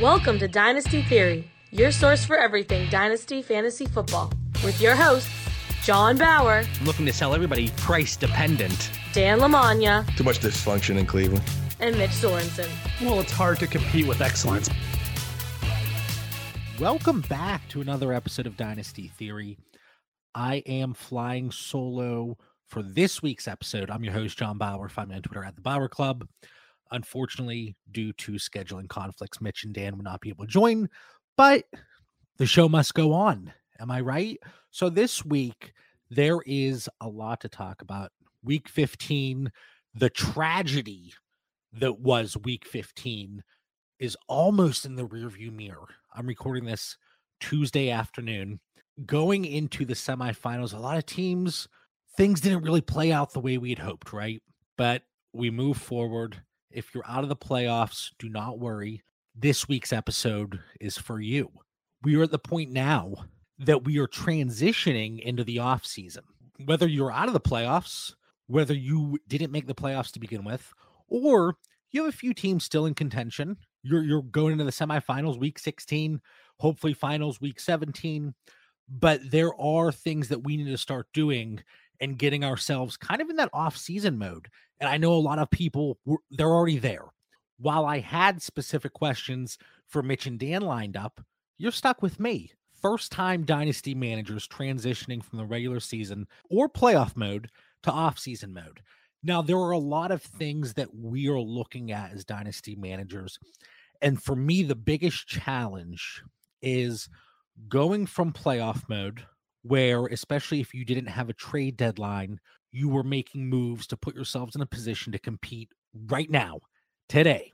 Welcome to Dynasty Theory, your source for everything Dynasty Fantasy Football, with your hosts, John Bauer, I'm looking to sell everybody price dependent. Dan Lamagna, Too much dysfunction in Cleveland. and Mitch Sorensen. Well, it's hard to compete with excellence. Welcome back to another episode of Dynasty Theory. I am flying solo for this week's episode. I'm your host, John Bauer. Find me on Twitter at the Bauer Club. Unfortunately, due to scheduling conflicts, Mitch and Dan will not be able to join, but the show must go on. Am I right? So this week, there is a lot to talk about. Week 15, the tragedy that was week 15 is almost in the rearview mirror. I'm recording this Tuesday afternoon. Going into the semifinals, a lot of teams, things didn't really play out the way we had hoped, right? But we move forward. If you're out of the playoffs, do not worry. This week's episode is for you. We are at the point now that we are transitioning into the off season. Whether you're out of the playoffs, whether you didn't make the playoffs to begin with, or you have a few teams still in contention. You're you're going into the semifinals week 16, hopefully finals week 17. But there are things that we need to start doing and getting ourselves kind of in that off-season mode. And I know a lot of people were, they're already there. While I had specific questions for Mitch and Dan lined up, you're stuck with me. First time dynasty managers transitioning from the regular season or playoff mode to off-season mode. Now, there are a lot of things that we are looking at as dynasty managers. And for me, the biggest challenge is going from playoff mode, where, especially if you didn't have a trade deadline, you were making moves to put yourselves in a position to compete right now, today.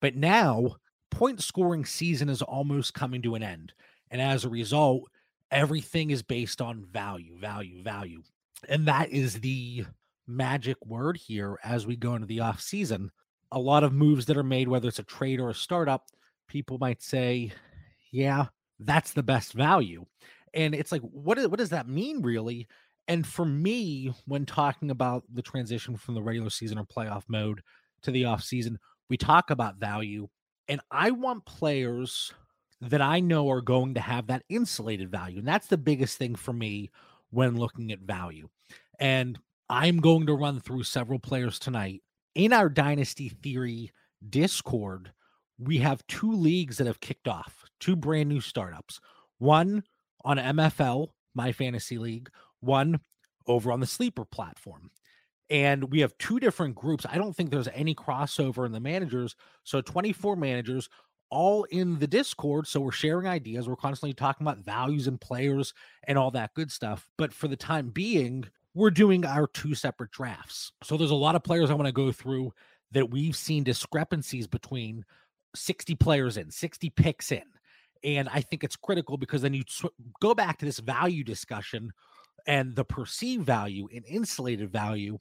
But now, point scoring season is almost coming to an end. And as a result, everything is based on value, value, value. And that is the magic word here as we go into the off season. A lot of moves that are made, whether it's a trade or a startup, people might say, yeah, that's the best value. And it's like, what, is, what does that mean, really? And for me, when talking about the transition from the regular season or playoff mode to the off season, we talk about value. And I want players that I know are going to have that insulated value. And that's the biggest thing for me when looking at value. And I'm going to run through several players tonight. In our Dynasty Theory Discord, we have two leagues that have kicked off, two brand new startups. One on MFL, my fantasy league, one over on the Sleeper platform. And we have two different groups. I don't think there's any crossover in the managers. So 24 managers all in the Discord. So we're sharing ideas. We're constantly talking about values and players and all that good stuff. But for the time being, we're doing our two separate drafts. So there's a lot of players I want to go through that we've seen discrepancies between 60 players in, 60 picks in. And I think it's critical because then you go back to this value discussion and the perceived value and insulated value.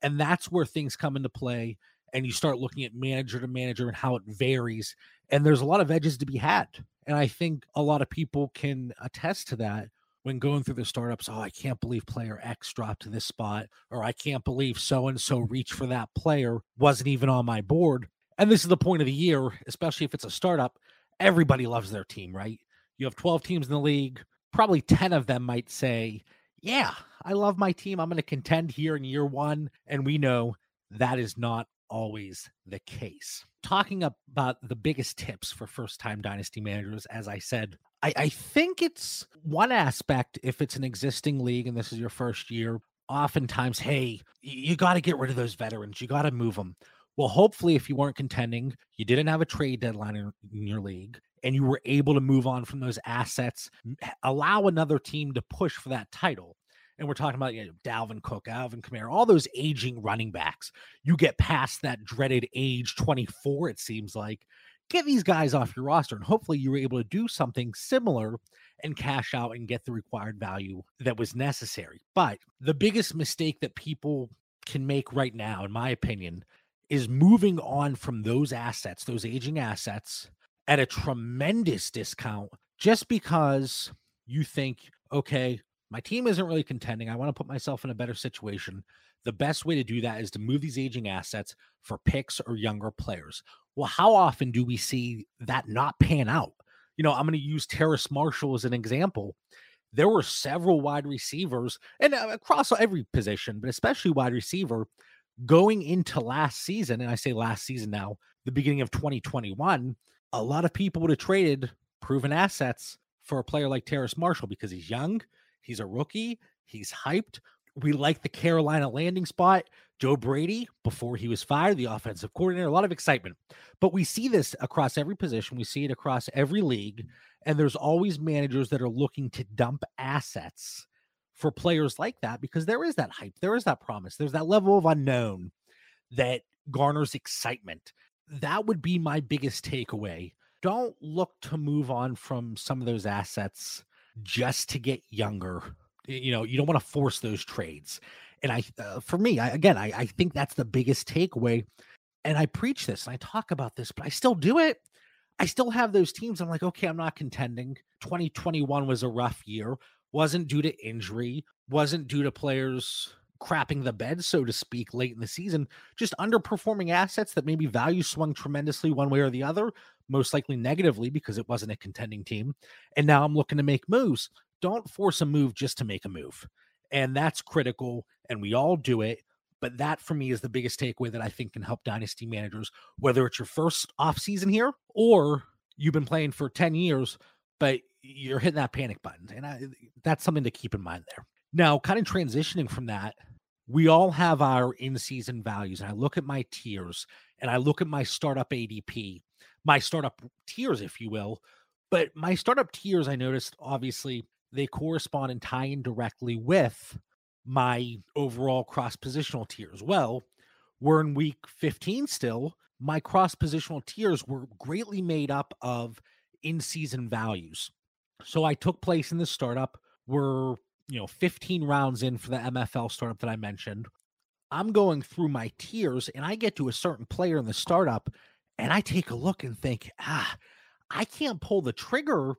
And that's where things come into play. And you start looking at manager to manager and how it varies. And there's a lot of edges to be had. And I think a lot of people can attest to that when going through the startups, oh, I can't believe player X dropped to this spot, or I can't believe so and so reached for that player, wasn't even on my board. And this is the point of the year, especially if it's a startup. Everybody loves their team, right? You have 12 teams in the league. Probably 10 of them might say, Yeah, I love my team. I'm going to contend here in year one. And we know that is not always the case. Talking about the biggest tips for first time dynasty managers, as I said, I, I think it's one aspect if it's an existing league and this is your first year. Oftentimes, hey, you got to get rid of those veterans. You got to move them. Well, hopefully, if you weren't contending, you didn't have a trade deadline in, in your league, and you were able to move on from those assets, allow another team to push for that title. And we're talking about you know, Dalvin Cook, Alvin Kamara, all those aging running backs. You get past that dreaded age 24, it seems like. Get these guys off your roster, and hopefully you were able to do something similar and cash out and get the required value that was necessary. But the biggest mistake that people can make right now, in my opinion, is moving on from those assets, those aging assets, at a tremendous discount just because you think, okay, my team isn't really contending. I want to put myself in a better situation. the best way to do that is to move these aging assets for picks or younger players. Well, how often do we see that not pan out? You know, I'm going to use Terrace Marshall as an example. There were several wide receivers and uh, across every position, but especially wide receiver going into last season. And I say last season now, the beginning of 2021, a lot of people would have traded proven assets for a player like Terrace Marshall because he's young, he's a rookie, he's hyped. We like the Carolina landing spot. Joe Brady, before he was fired, the offensive coordinator, a lot of excitement. But we see this across every position. We see it across every league. And there's always managers that are looking to dump assets for players like that because there is that hype, there is that promise, there's that level of unknown that garners excitement. That would be my biggest takeaway. Don't look to move on from some of those assets just to get younger. You know, you don't want to force those trades. And I, uh, for me, I, again, I, I think that's the biggest takeaway. And I preach this and I talk about this, but I still do it. I still have those teams. I'm like, okay, I'm not contending. 2021 was a rough year. Wasn't due to injury, wasn't due to players crapping the bed, so to speak, late in the season. Just underperforming assets that maybe value swung tremendously one way or the other, most likely negatively because it wasn't a contending team. And now I'm looking to make moves. Don't force a move just to make a move. And that's critical. And we all do it. But that for me is the biggest takeaway that I think can help dynasty managers, whether it's your first off season here or you've been playing for 10 years, but you're hitting that panic button. And I, that's something to keep in mind there. Now, kind of transitioning from that, we all have our in season values. And I look at my tiers and I look at my startup ADP, my startup tiers, if you will. But my startup tiers, I noticed obviously they correspond and tie in directly with my overall cross positional tiers. Well, we're in week 15 still. My cross positional tiers were greatly made up of in season values. So I took place in the startup. We're, you know, 15 rounds in for the MFL startup that I mentioned. I'm going through my tiers and I get to a certain player in the startup and I take a look and think, ah, I can't pull the trigger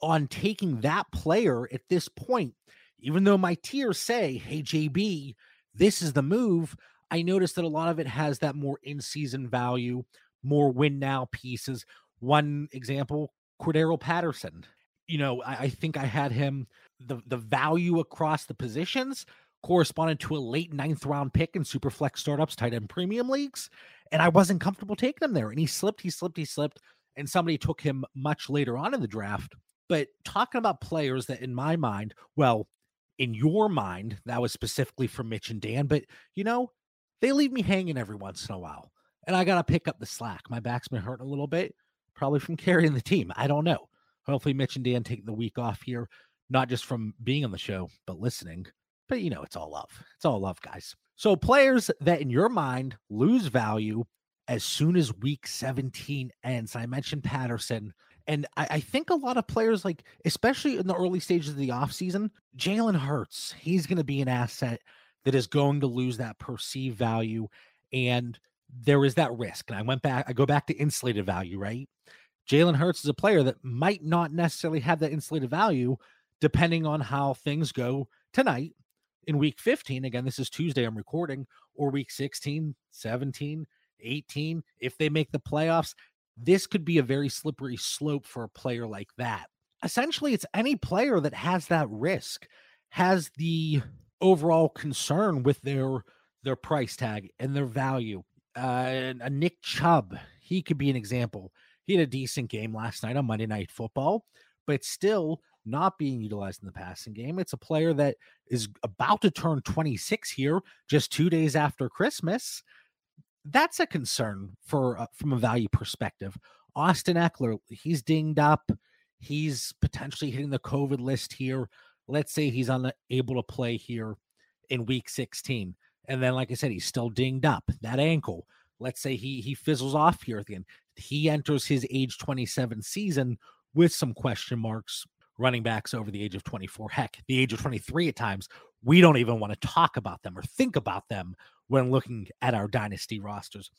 on taking that player at this point. Even though my tiers say, hey, JB, this is the move, I notice that a lot of it has that more in season value, more win now pieces. One example, Cordarrelle Patterson. You know, I, I, think I had him the the value across the positions corresponded to a late ninth round pick in super flex startups, tight end premium leagues, and I wasn't comfortable taking him there. And he slipped, he slipped, he slipped, and somebody took him much later on in the draft. But talking about players that, in my mind, well, in your mind, that was specifically for Mitch and Dan, but you know, they leave me hanging every once in a while. And I got to pick up the slack. My back's been hurting a little bit probably from carrying the team. I don't know. Hopefully, Mitch and Dan take the week off here, not just from being on the show, but listening. But you know, it's all love. It's all love, guys. So, players that in your mind lose value as soon as week 17 ends. I mentioned Patterson. And I, I, think a lot of players, like especially in the early stages of the offseason, Jalen Hurts, he's going to be an asset that is going to lose that perceived value. And there is that risk. And I went back, I go back to insulated value, right? Jalen Hurts is a player that might not necessarily have that insulated value depending on how things go tonight in week 15. Again, this is Tuesday, I'm recording, or week 16, 17, 18. If they make the playoffs, this could be a very slippery slope for a player like that. Essentially, it's any player that has that risk, has the overall concern with their their price tag and their value uh, a Nick Chubb, he could be an example. He had a decent game last night on Monday Night Football, but still not being utilized in the passing game. It's a player that is about to turn 26 here, just two days after Christmas. That's a concern for uh, from a value perspective. Austin Ekeler, he's dinged up. He's potentially hitting the COVID list here. Let's say he's unable to play here in week 16. And then, like I said, he's still dinged up. That ankle. Let's say he he fizzles off here at the end. He enters his age 27 season with some question marks. Running backs over the age of 24, heck, the age of 23 at times. We don't even want to talk about them or think about them when looking at our dynasty rosters.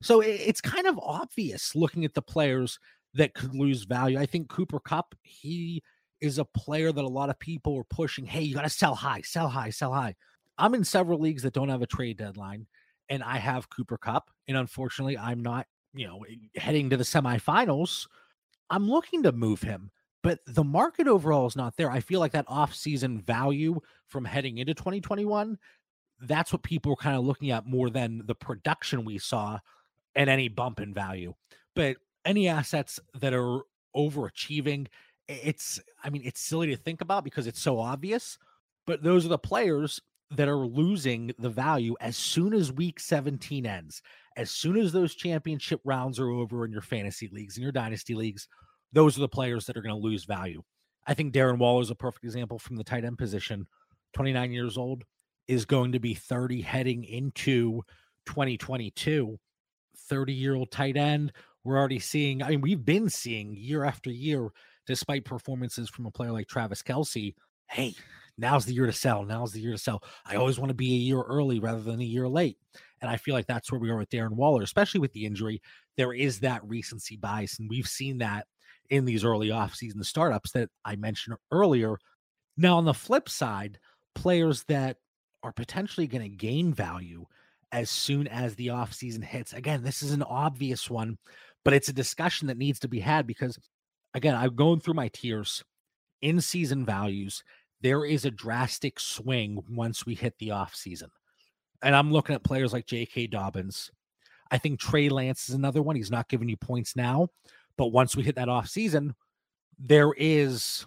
So it's kind of obvious looking at the players that could lose value. I think Cooper Kupp, he is a player that a lot of people are pushing. Hey, you got to sell high, sell high, sell high. I'm in several leagues that don't have a trade deadline, and I have Cooper Kupp. And unfortunately, I'm not, you know, heading to the semifinals. I'm looking to move him, but the market overall is not there. I feel like that off-season value from heading into 2021, that's what people are kind of looking at more than the production we saw and any bump in value. But any assets that are overachieving, it's I mean, it's silly to think about because it's so obvious, but those are the players that are losing the value as soon as week 17 ends. As soon as those championship rounds are over in your fantasy leagues and your dynasty leagues, those are the players that are going to lose value. I think Darren Waller is a perfect example from the tight end position. 29 years old is going to be 30 heading into 2022. 30 year old tight end. We're already seeing, I mean, we've been seeing year after year, despite performances from a player like Travis Kelce. Hey, now's the year to sell. Now's the year to sell. I always want to be a year early rather than a year late. And I feel like that's where we are with Darren Waller, especially with the injury. There is that recency bias, and we've seen that in these early offseason startups that I mentioned earlier. Now, on the flip side, players that are potentially going to gain value as soon as the offseason hits. Again, this is an obvious one, but it's a discussion that needs to be had because, again, I'm going through my tiers in season values there is a drastic swing once we hit the off season. And I'm looking at players like J.K. Dobbins. I think Trey Lance is another one. He's not giving you points now, but once we hit that off season, there is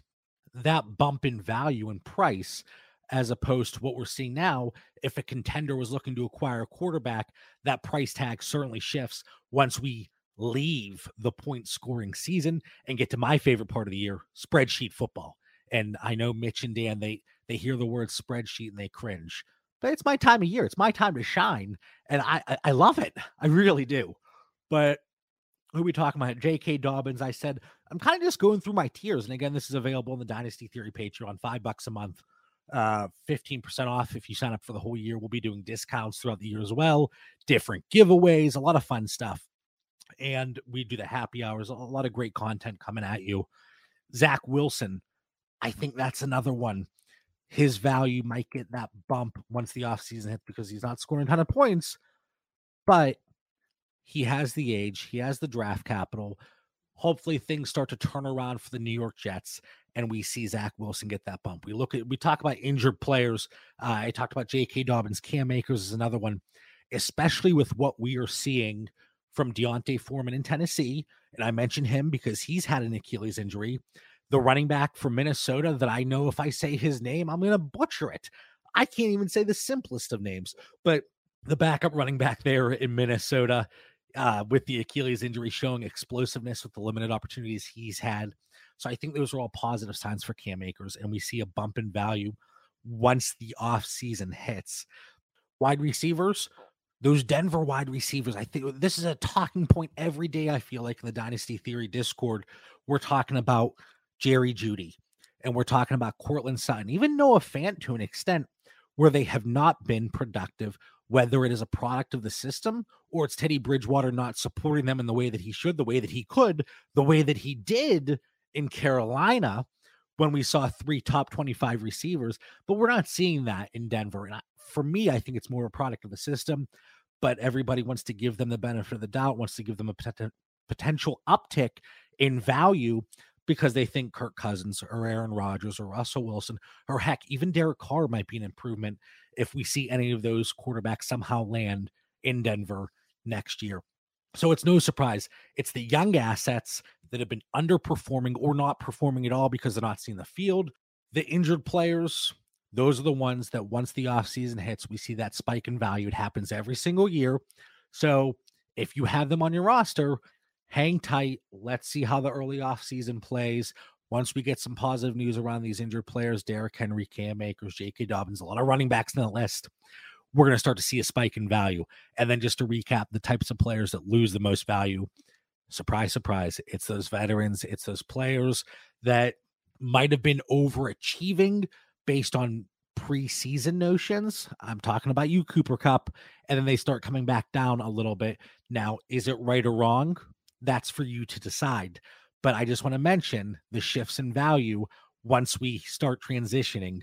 that bump in value and price as opposed to what we're seeing now. If a contender was looking to acquire a quarterback, that price tag certainly shifts once we leave the point scoring season and get to my favorite part of the year spreadsheet football. And I know Mitch and Dan, they they hear the word spreadsheet and they cringe. But it's my time of year. It's my time to shine. And I I, I love it. I really do. But who we talking about? J.K. Dobbins. I said I'm kind of just going through my tiers. And again, this is available on the Dynasty Theory Patreon, five bucks a month, uh, 15% off if you sign up for the whole year. We'll be doing discounts throughout the year as well, different giveaways, a lot of fun stuff. And we do the happy hours, a lot of great content coming at you. Zach Wilson, I think that's another one. His value might get that bump once the offseason hits because he's not scoring a ton of points, but he has the age, he has the draft capital. Hopefully, things start to turn around for the New York Jets, and we see Zach Wilson get that bump. We look at, we talk about injured players. Uh, I talked about J.K. Dobbins, Cam Akers is another one, especially with what we are seeing from D'Onta Foreman in Tennessee. And I mentioned him because he's had an Achilles injury the running back from Minnesota that I know if I say his name, I'm going to butcher it. I can't even say the simplest of names, but the backup running back there in Minnesota uh, with the Achilles injury showing explosiveness with the limited opportunities he's had. So I think those are all positive signs for Cam Akers, and we see a bump in value once the off season hits. Wide receivers, those Denver wide receivers, I think this is a talking point every day. I feel like in the Dynasty Theory Discord, we're talking about Jerry Jeudy and we're talking about Courtland Sutton, even Noah Fant to an extent, where they have not been productive, whether it is a product of the system or it's Teddy Bridgewater not supporting them in the way that he should, the way that he could, the way that he did in Carolina when we saw three top 25 receivers. But we're not seeing that in Denver. And for me, I think it's more a product of the system, but everybody wants to give them the benefit of the doubt, wants to give them a potential uptick in value because they think Kirk Cousins or Aaron Rodgers or Russell Wilson or heck, even Derek Carr might be an improvement if we see any of those quarterbacks somehow land in Denver next year. So it's no surprise. It's the young assets that have been underperforming or not performing at all because they're not seeing the field. The injured players, those are the ones that once the offseason hits, we see that spike in value. It happens every single year. So if you have them on your roster, hang tight. Let's see how the early offseason plays. Once we get some positive news around these injured players, Derrick Henry, Cam Akers, J.K. Dobbins, a lot of running backs in the list, we're going to start to see a spike in value. And then just to recap the types of players that lose the most value, surprise, surprise, it's those veterans, it's those players that might have been overachieving based on preseason notions. I'm talking about you, Cooper Kupp. and then they start coming back down a little bit. Now, is it right or wrong? that's for you to decide. But I just want to mention the shifts in value once we start transitioning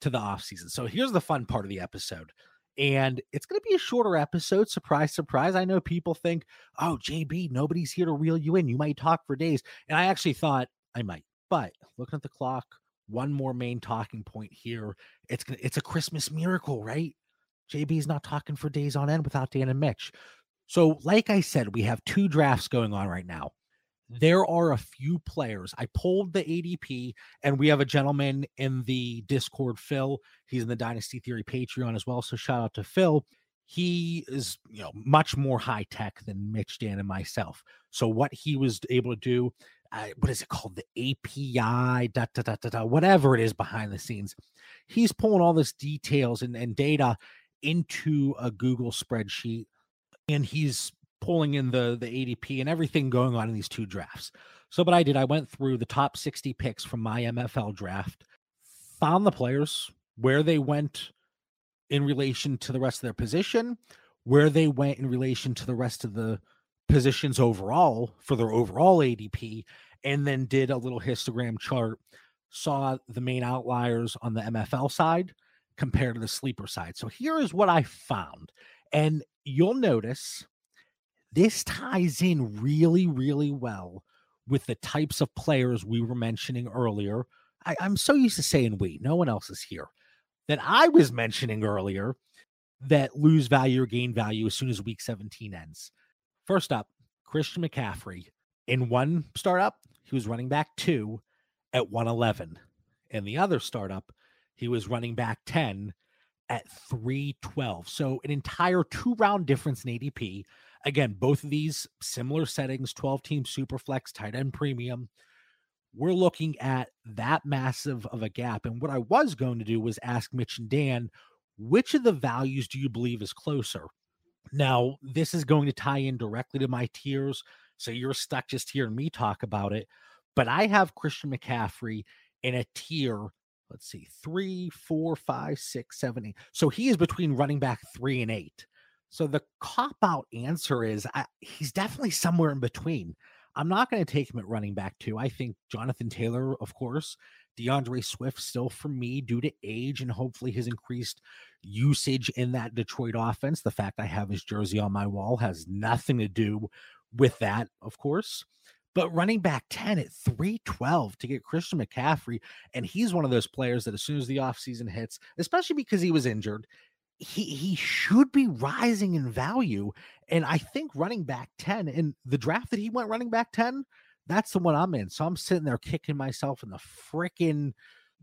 to the offseason. So here's the fun part of the episode. And it's going to be a shorter episode. Surprise, surprise. I know people think, oh, JB, nobody's here to reel you in. You might talk for days. And I actually thought I might. But looking at the clock, one more main talking point here. It's it's a Christmas miracle, right? JB's not talking for days on end without Dan and Mitch. So, like I said, we have two drafts going on right now. There are a few players. I pulled the ADP, and we have a gentleman in the Discord, Phil. He's in the Dynasty Theory Patreon as well. So, shout out to Phil. He is, you know, much more high tech than Mitch, Dan, and myself. So, what he was able to do, uh, what is it called? The API, da, da, da, da, da, whatever it is behind the scenes. He's pulling all this details and, and data into a Google spreadsheet and he's pulling in the the ADP and everything going on in these two drafts. So what I did, I went through the top 60 picks from my MFL draft, found the players where they went in relation to the rest of their position, where they went in relation to the rest of the positions overall for their overall ADP, and then did a little histogram chart, saw the main outliers on the MFL side compared to the sleeper side. So here is what I found. And you'll notice this ties in really, really well with the types of players we were mentioning earlier. I, am so used to saying we, no one else is here. That I was mentioning earlier that lose value or gain value as soon as week 17 ends. First up, Christian McCaffrey. In one startup, he was running back two at 111. In the other startup, he was running back 10 at 312. So an entire two round difference in ADP. Again, both of these similar settings 12 team super flex, tight end premium. We're looking at that massive of a gap. And what I was going to do was ask Mitch and Dan, which of the values do you believe is closer? Now, this is going to tie in directly to my tiers. So you're stuck just hearing me talk about it. But I have Christian McCaffrey in a tier let's see, three, four, five, six, seven, eight. So he is between running back three and eight. So the cop out answer is I, he's definitely somewhere in between. I'm not going to take him at running back two. I think Jonathan Taylor, of course, D'Andre Swift, still for me due to age and hopefully his increased usage in that Detroit offense. The fact I have his jersey on my wall has nothing to do with that, of course. But running back 10 at 312 to get Christian McCaffrey. And he's one of those players that as soon as the offseason hits, especially because he was injured, he he should be rising in value. And I think running back 10 in the draft that he went running back 10, that's the one I'm in. So I'm sitting there kicking myself in the freaking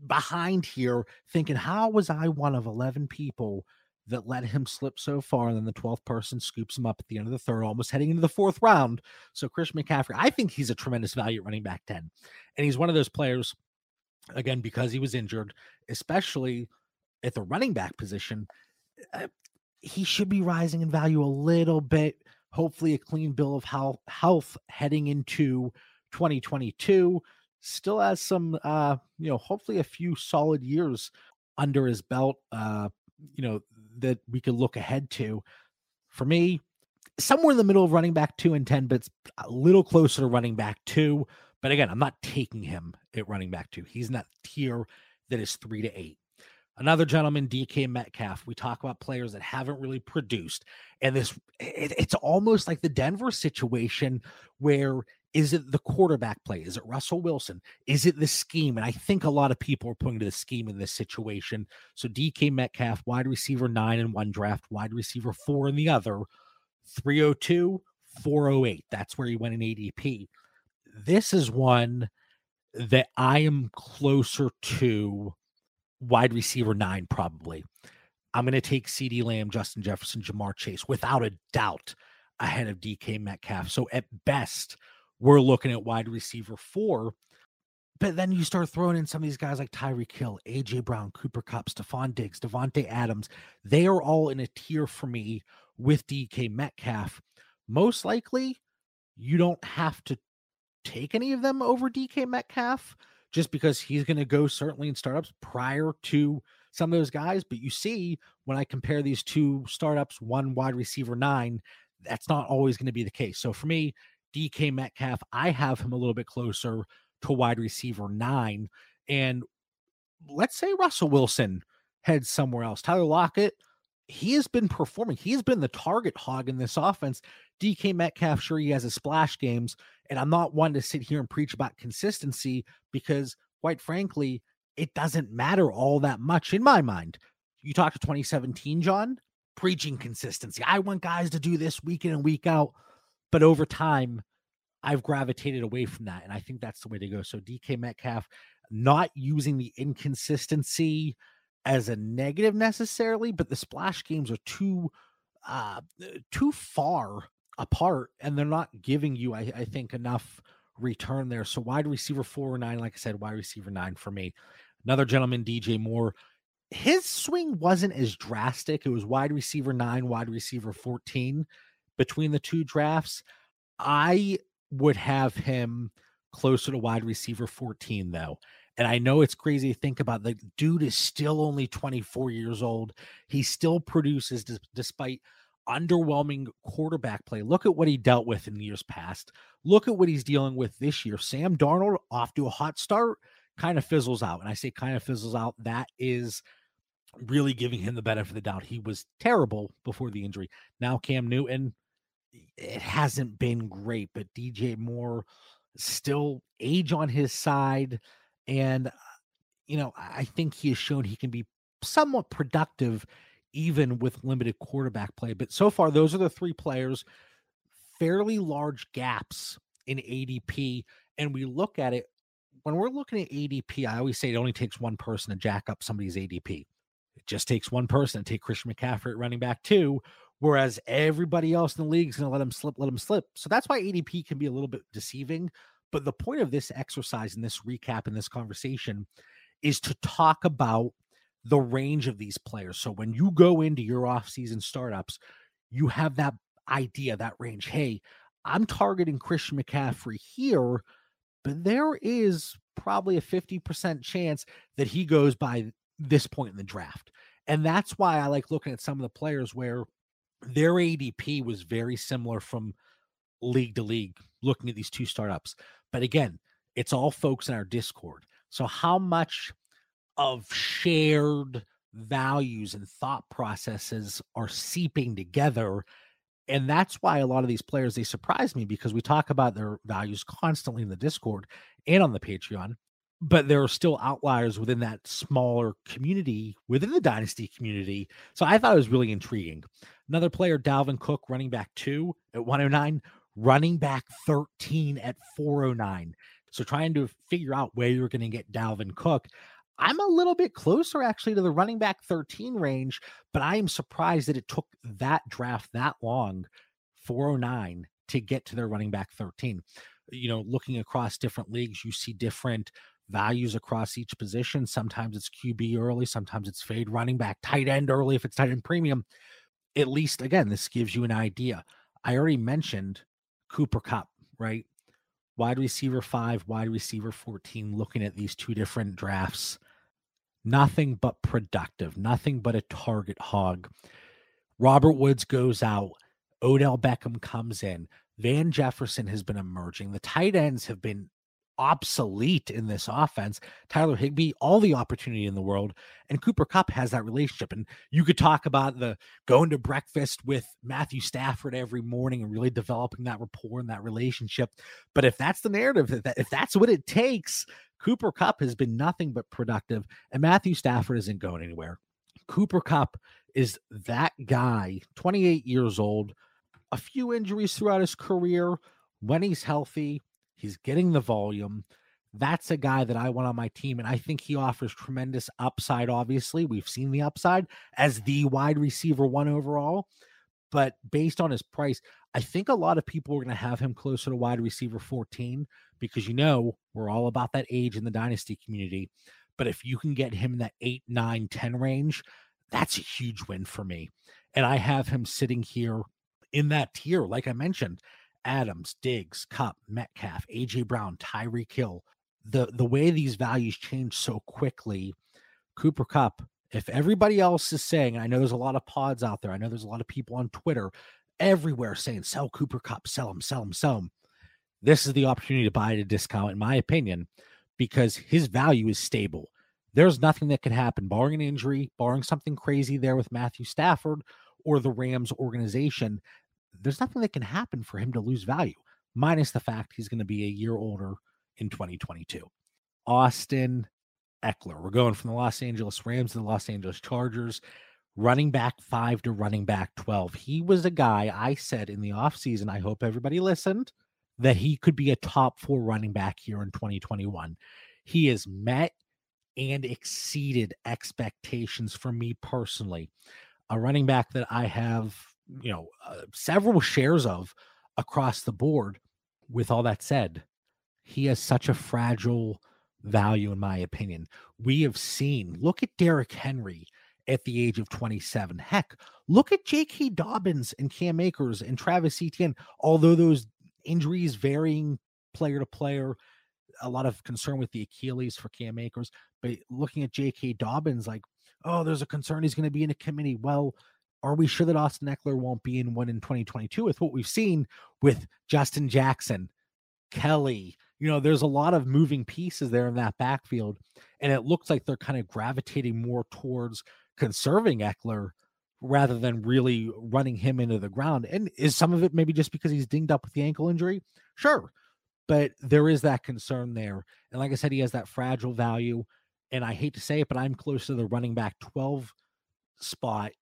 behind here, thinking, how was I one of 11 people that let him slip so far. And then the 12th person scoops him up at the end of the third, almost heading into the fourth round. So Chris McCaffrey, I think he's a tremendous value running back 10. And he's one of those players, again, because he was injured, especially at the running back position, uh, he should be rising in value a little bit. Hopefully, a clean bill of health heading into 2022. Still has some, uh, you know, hopefully a few solid years under his belt. Uh, you know, that we could look ahead to. For me, somewhere in the middle of running back two and 10, but it's a little closer to running back two. But again, I'm not taking him at running back two. He's that tier that is three to eight. Another gentleman, DK Metcalf. We talk about players that haven't really produced. And this, it, it's almost like the Denver situation where is it the quarterback play? Is it Russell Wilson? Is it the scheme? And I think a lot of people are pointing to the scheme in this situation. So DK Metcalf, wide receiver nine in one draft, wide receiver four in the other, 302, 408. That's where he went in ADP. This is one that I am closer to wide receiver nine, probably. I'm going to take CeeDee Lamb, Justin Jefferson, Ja'Marr Chase without a doubt ahead of DK Metcalf. So at best, we're looking at wide receiver four. But then you start throwing in some of these guys like Tyreek Hill, AJ Brown, Cooper Kupp, Stefon Diggs, Davante Adams. They are all in a tier for me with DK Metcalf. Most likely, you don't have to take any of them over DK Metcalf just because he's going to go certainly in startups prior to some of those guys. But you see, when I compare these two startups, one wide receiver nine, that's not always going to be the case. So for me, DK Metcalf, I have him a little bit closer to wide receiver nine. And let's say Russell Wilson heads somewhere else. Tyler Lockett, he has been performing. He has been the target hog in this offense. DK Metcalf, sure, he has his splash games. And I'm not one to sit here and preach about consistency because, quite frankly, it doesn't matter all that much in my mind. You talk to 2017, John, preaching consistency. I want guys to do this week in and week out. But over time, I've gravitated away from that. And I think that's the way to go. So DK Metcalf not using the inconsistency as a negative necessarily, but the splash games are too uh too far apart and they're not giving you, I, I think, enough return there. So wide receiver four or nine, like I said, wide receiver nine for me. Another gentleman, DJ Moore. His swing wasn't as drastic. It was wide receiver nine, wide receiver 14 between the two drafts. I would have him closer to wide receiver 14, though. And I know it's crazy to think about. The dude is still only 24 years old. He still produces d- despite underwhelming quarterback play. Look at what he dealt with in years past. Look at what he's dealing with this year. Sam Darnold off to a hot start, kind of fizzles out. And I say kind of fizzles out. That is really giving him the benefit of the doubt. He was terrible before the injury. Now Cam Newton, it hasn't been great, but DJ Moore still age on his side. And, uh, you know, I think he has shown he can be somewhat productive even with limited quarterback play. But so far, those are the three players, fairly large gaps in ADP. And we look at it when we're looking at ADP, I always say it only takes one person to jack up somebody's ADP. It just takes one person to take Christian McCaffrey at running back too, whereas everybody else in the league is going to let him slip, let him slip. So that's why ADP can be a little bit deceiving. But the point of this exercise and this recap and this conversation is to talk about the range of these players. So when you go into your offseason startups, you have that idea, that range. Hey, I'm targeting Christian McCaffrey here, but there is probably a 50% chance that he goes by this point in the draft. And that's why I like looking at some of the players where their ADP was very similar from league to league, looking at these two startups. But again, it's all folks in our Discord. So, how much of shared values and thought processes are seeping together? And that's why a lot of these players they surprise me because we talk about their values constantly in the Discord and on the Patreon, but there are still outliers within that smaller community within the dynasty community. So I thought it was really intriguing. Another player, Dalvin Cook, running back two at 109, running back 13 at 409. So trying to figure out where you're going to get Dalvin Cook. I'm a little bit closer actually to the running back 13 range, but I am surprised that it took that draft that long, 409, to get to their running back 13. You know, looking across different leagues, you see different values across each position. Sometimes it's QB early, sometimes it's fade running back, tight end early if it's tight end premium. At least, again, this gives you an idea. I already mentioned Cooper Kupp, right? Wide receiver five, wide receiver 14, looking at these two different drafts nothing but productive, nothing but a target hog. Robert Woods goes out. Odell Beckham comes in. Van Jefferson has been emerging. The tight ends have been obsolete in this offense. Tyler Higbee, all the opportunity in the world. And Cooper Kupp has that relationship. And you could talk about the going to breakfast with Matthew Stafford every morning and really developing that rapport and that relationship. But if that's the narrative, if that's what it takes, Cooper Kupp has been nothing but productive. And Matthew Stafford isn't going anywhere. Cooper Kupp is that guy, 28 years old, a few injuries throughout his career. When he's healthy, He's getting the volume. That's a guy that I want on my team. And I think he offers tremendous upside. Obviously, we've seen the upside as the wide receiver one overall. But based on his price, I think a lot of people are going to have him closer to wide receiver 14 because you know we're all about that age in the dynasty community. But if you can get him in that 8, 9, 10 range, that's a huge win for me. And I have him sitting here in that tier, like I mentioned, Adams, Diggs, Kupp, Metcalf, AJ Brown, Tyreek Hill. The the way these values change so quickly, Cooper Kupp, If everybody else is saying, I know there's a lot of pods out there. I know there's a lot of people on Twitter everywhere saying sell Cooper Kupp, sell him, sell him, sell him. This is the opportunity to buy at a discount, in my opinion, because his value is stable. there's nothing that could happen, barring an injury, barring something crazy there with Matthew Stafford or the Rams organization. There's nothing that can happen for him to lose value, minus the fact he's going to be a year older in 2022. Austin Ekeler. We're going from the Los Angeles Rams to the Los Angeles Chargers, running back five to running back 12. He was a guy I said in the offseason, I hope everybody listened, that he could be a top four running back here in 2021. He has met and exceeded expectations for me personally. A running back that I have, you know, uh, several shares of across the board. With all that said, he has such a fragile value, in my opinion. We have seen, look at Derrick Henry at the age of 27. Heck, look at J.K. Dobbins and Cam Akers and Travis Etienne. Although those injuries varying player to player, a lot of concern with the Achilles for Cam Akers. But looking at J.K. Dobbins, like, oh, there's a concern he's going to be in a committee. Well, are we sure that Austin Ekeler won't be in one in 2022 with what we've seen with Justin Jackson, Kelly? you know, there's a lot of moving pieces there in that backfield. And it looks like they're kind of gravitating more towards conserving Ekeler rather than really running him into the ground. And is some of it maybe just because he's dinged up with the ankle injury? Sure. But there is that concern there. And like I said, he has that fragile value. And I hate to say it, but I'm close to the running back 12 spot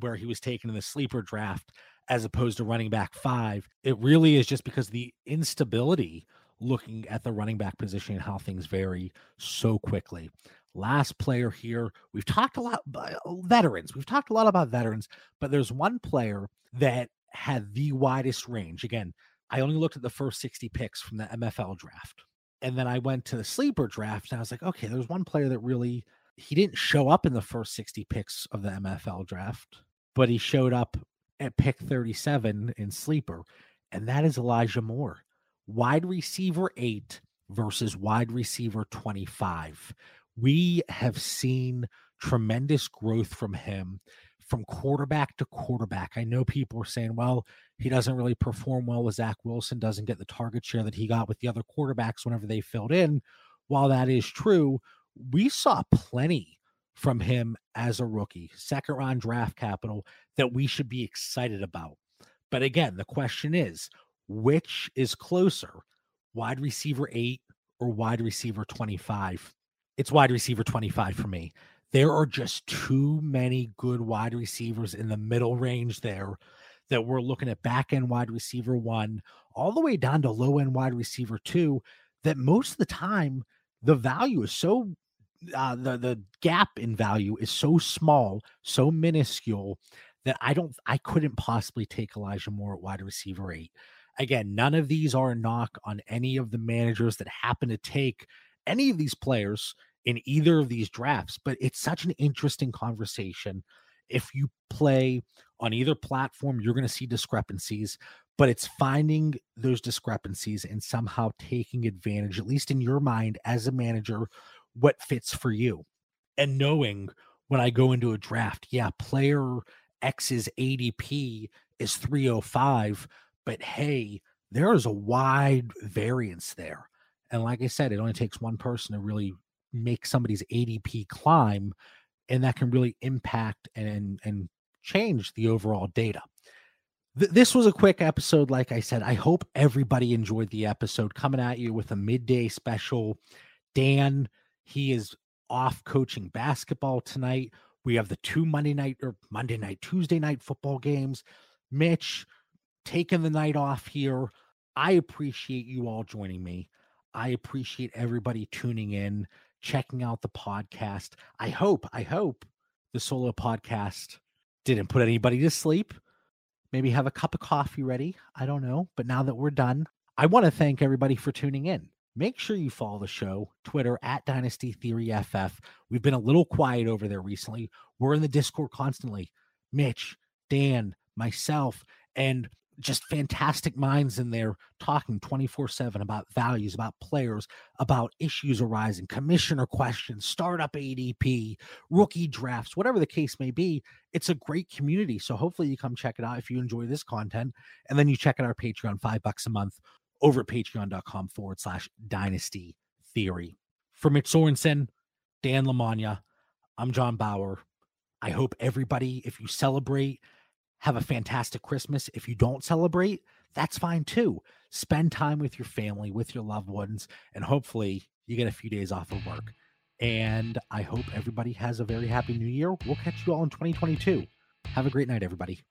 where he was taken in the sleeper draft as opposed to running back five. It really is just because the instability looking at the running back position and how things vary so quickly. Last player here, we've talked a lot about uh, veterans. We've talked a lot about veterans, but there's one player that had the widest range. Again, I only looked at the first 60 picks from the MFL draft. And then I went to the sleeper draft and I was like, okay, there's one player that really he didn't show up in the first 60 picks of the MFL draft, but he showed up at pick 37 in sleeper, and that is Elijah Moore wide receiver eight versus wide receiver 25. We have seen tremendous growth from him from quarterback to quarterback. I know people are saying, well, he doesn't really perform well with Zach Wilson, doesn't get the target share that he got with the other quarterbacks whenever they filled in. While that is true, we saw plenty from him as a rookie, second round draft capital that we should be excited about. But again, the question is which is closer, wide receiver eight or wide receiver 25? It's wide receiver 25 for me. There are just too many good wide receivers in the middle range there that we're looking at back end wide receiver one, all the way down to low end wide receiver two, that most of the time the value is so uh, the the gap in value is so small, so minuscule that I don't I couldn't possibly take Elijah Moore at wide receiver eight. Again, none of these are a knock on any of the managers that happen to take any of these players in either of these drafts, but it's such an interesting conversation. If you play on either platform, you're going to see discrepancies, but it's finding those discrepancies and somehow taking advantage, at least in your mind as a manager, what fits for you. And knowing when I go into a draft, yeah, player X's ADP is 305, but hey, there is a wide variance there. And like I said, it only takes one person to really make somebody's ADP climb, and that can really impact and and change the overall data. Th- this was a quick episode, like I said. I hope everybody enjoyed the episode. Coming at you with a midday special. Dan, he is off coaching basketball tonight. We have the two Monday night or Monday night, Tuesday night football games. Mitch, taking the night off here. I appreciate you all joining me. I appreciate everybody tuning in, checking out the podcast. I hope, I hope the solo podcast didn't put anybody to sleep. Maybe have a cup of coffee ready. I don't know. But now that we're done, I want to thank everybody for tuning in. Make sure you follow the show, Twitter at Dynasty Theory FF. We've been a little quiet over there recently. We're in the Discord constantly. Mitch, Dan, myself, and just fantastic minds in there talking 24 7 about values, about players, about issues arising, commissioner questions, startup ADP, rookie drafts, whatever the case may be. It's a great community. So hopefully you come check it out if you enjoy this content. And then you check out our Patreon, five bucks a month over at patreon.com forward slash dynasty theory. For Mitch Sorensen, Dan Lamagna. I'm John Bauer. I hope everybody, if you celebrate, have a fantastic Christmas. If you don't celebrate, that's fine too. Spend time with your family, with your loved ones, and hopefully you get a few days off of work. And I hope everybody has a very happy new year. We'll catch you all in 2022. Have a great night, everybody.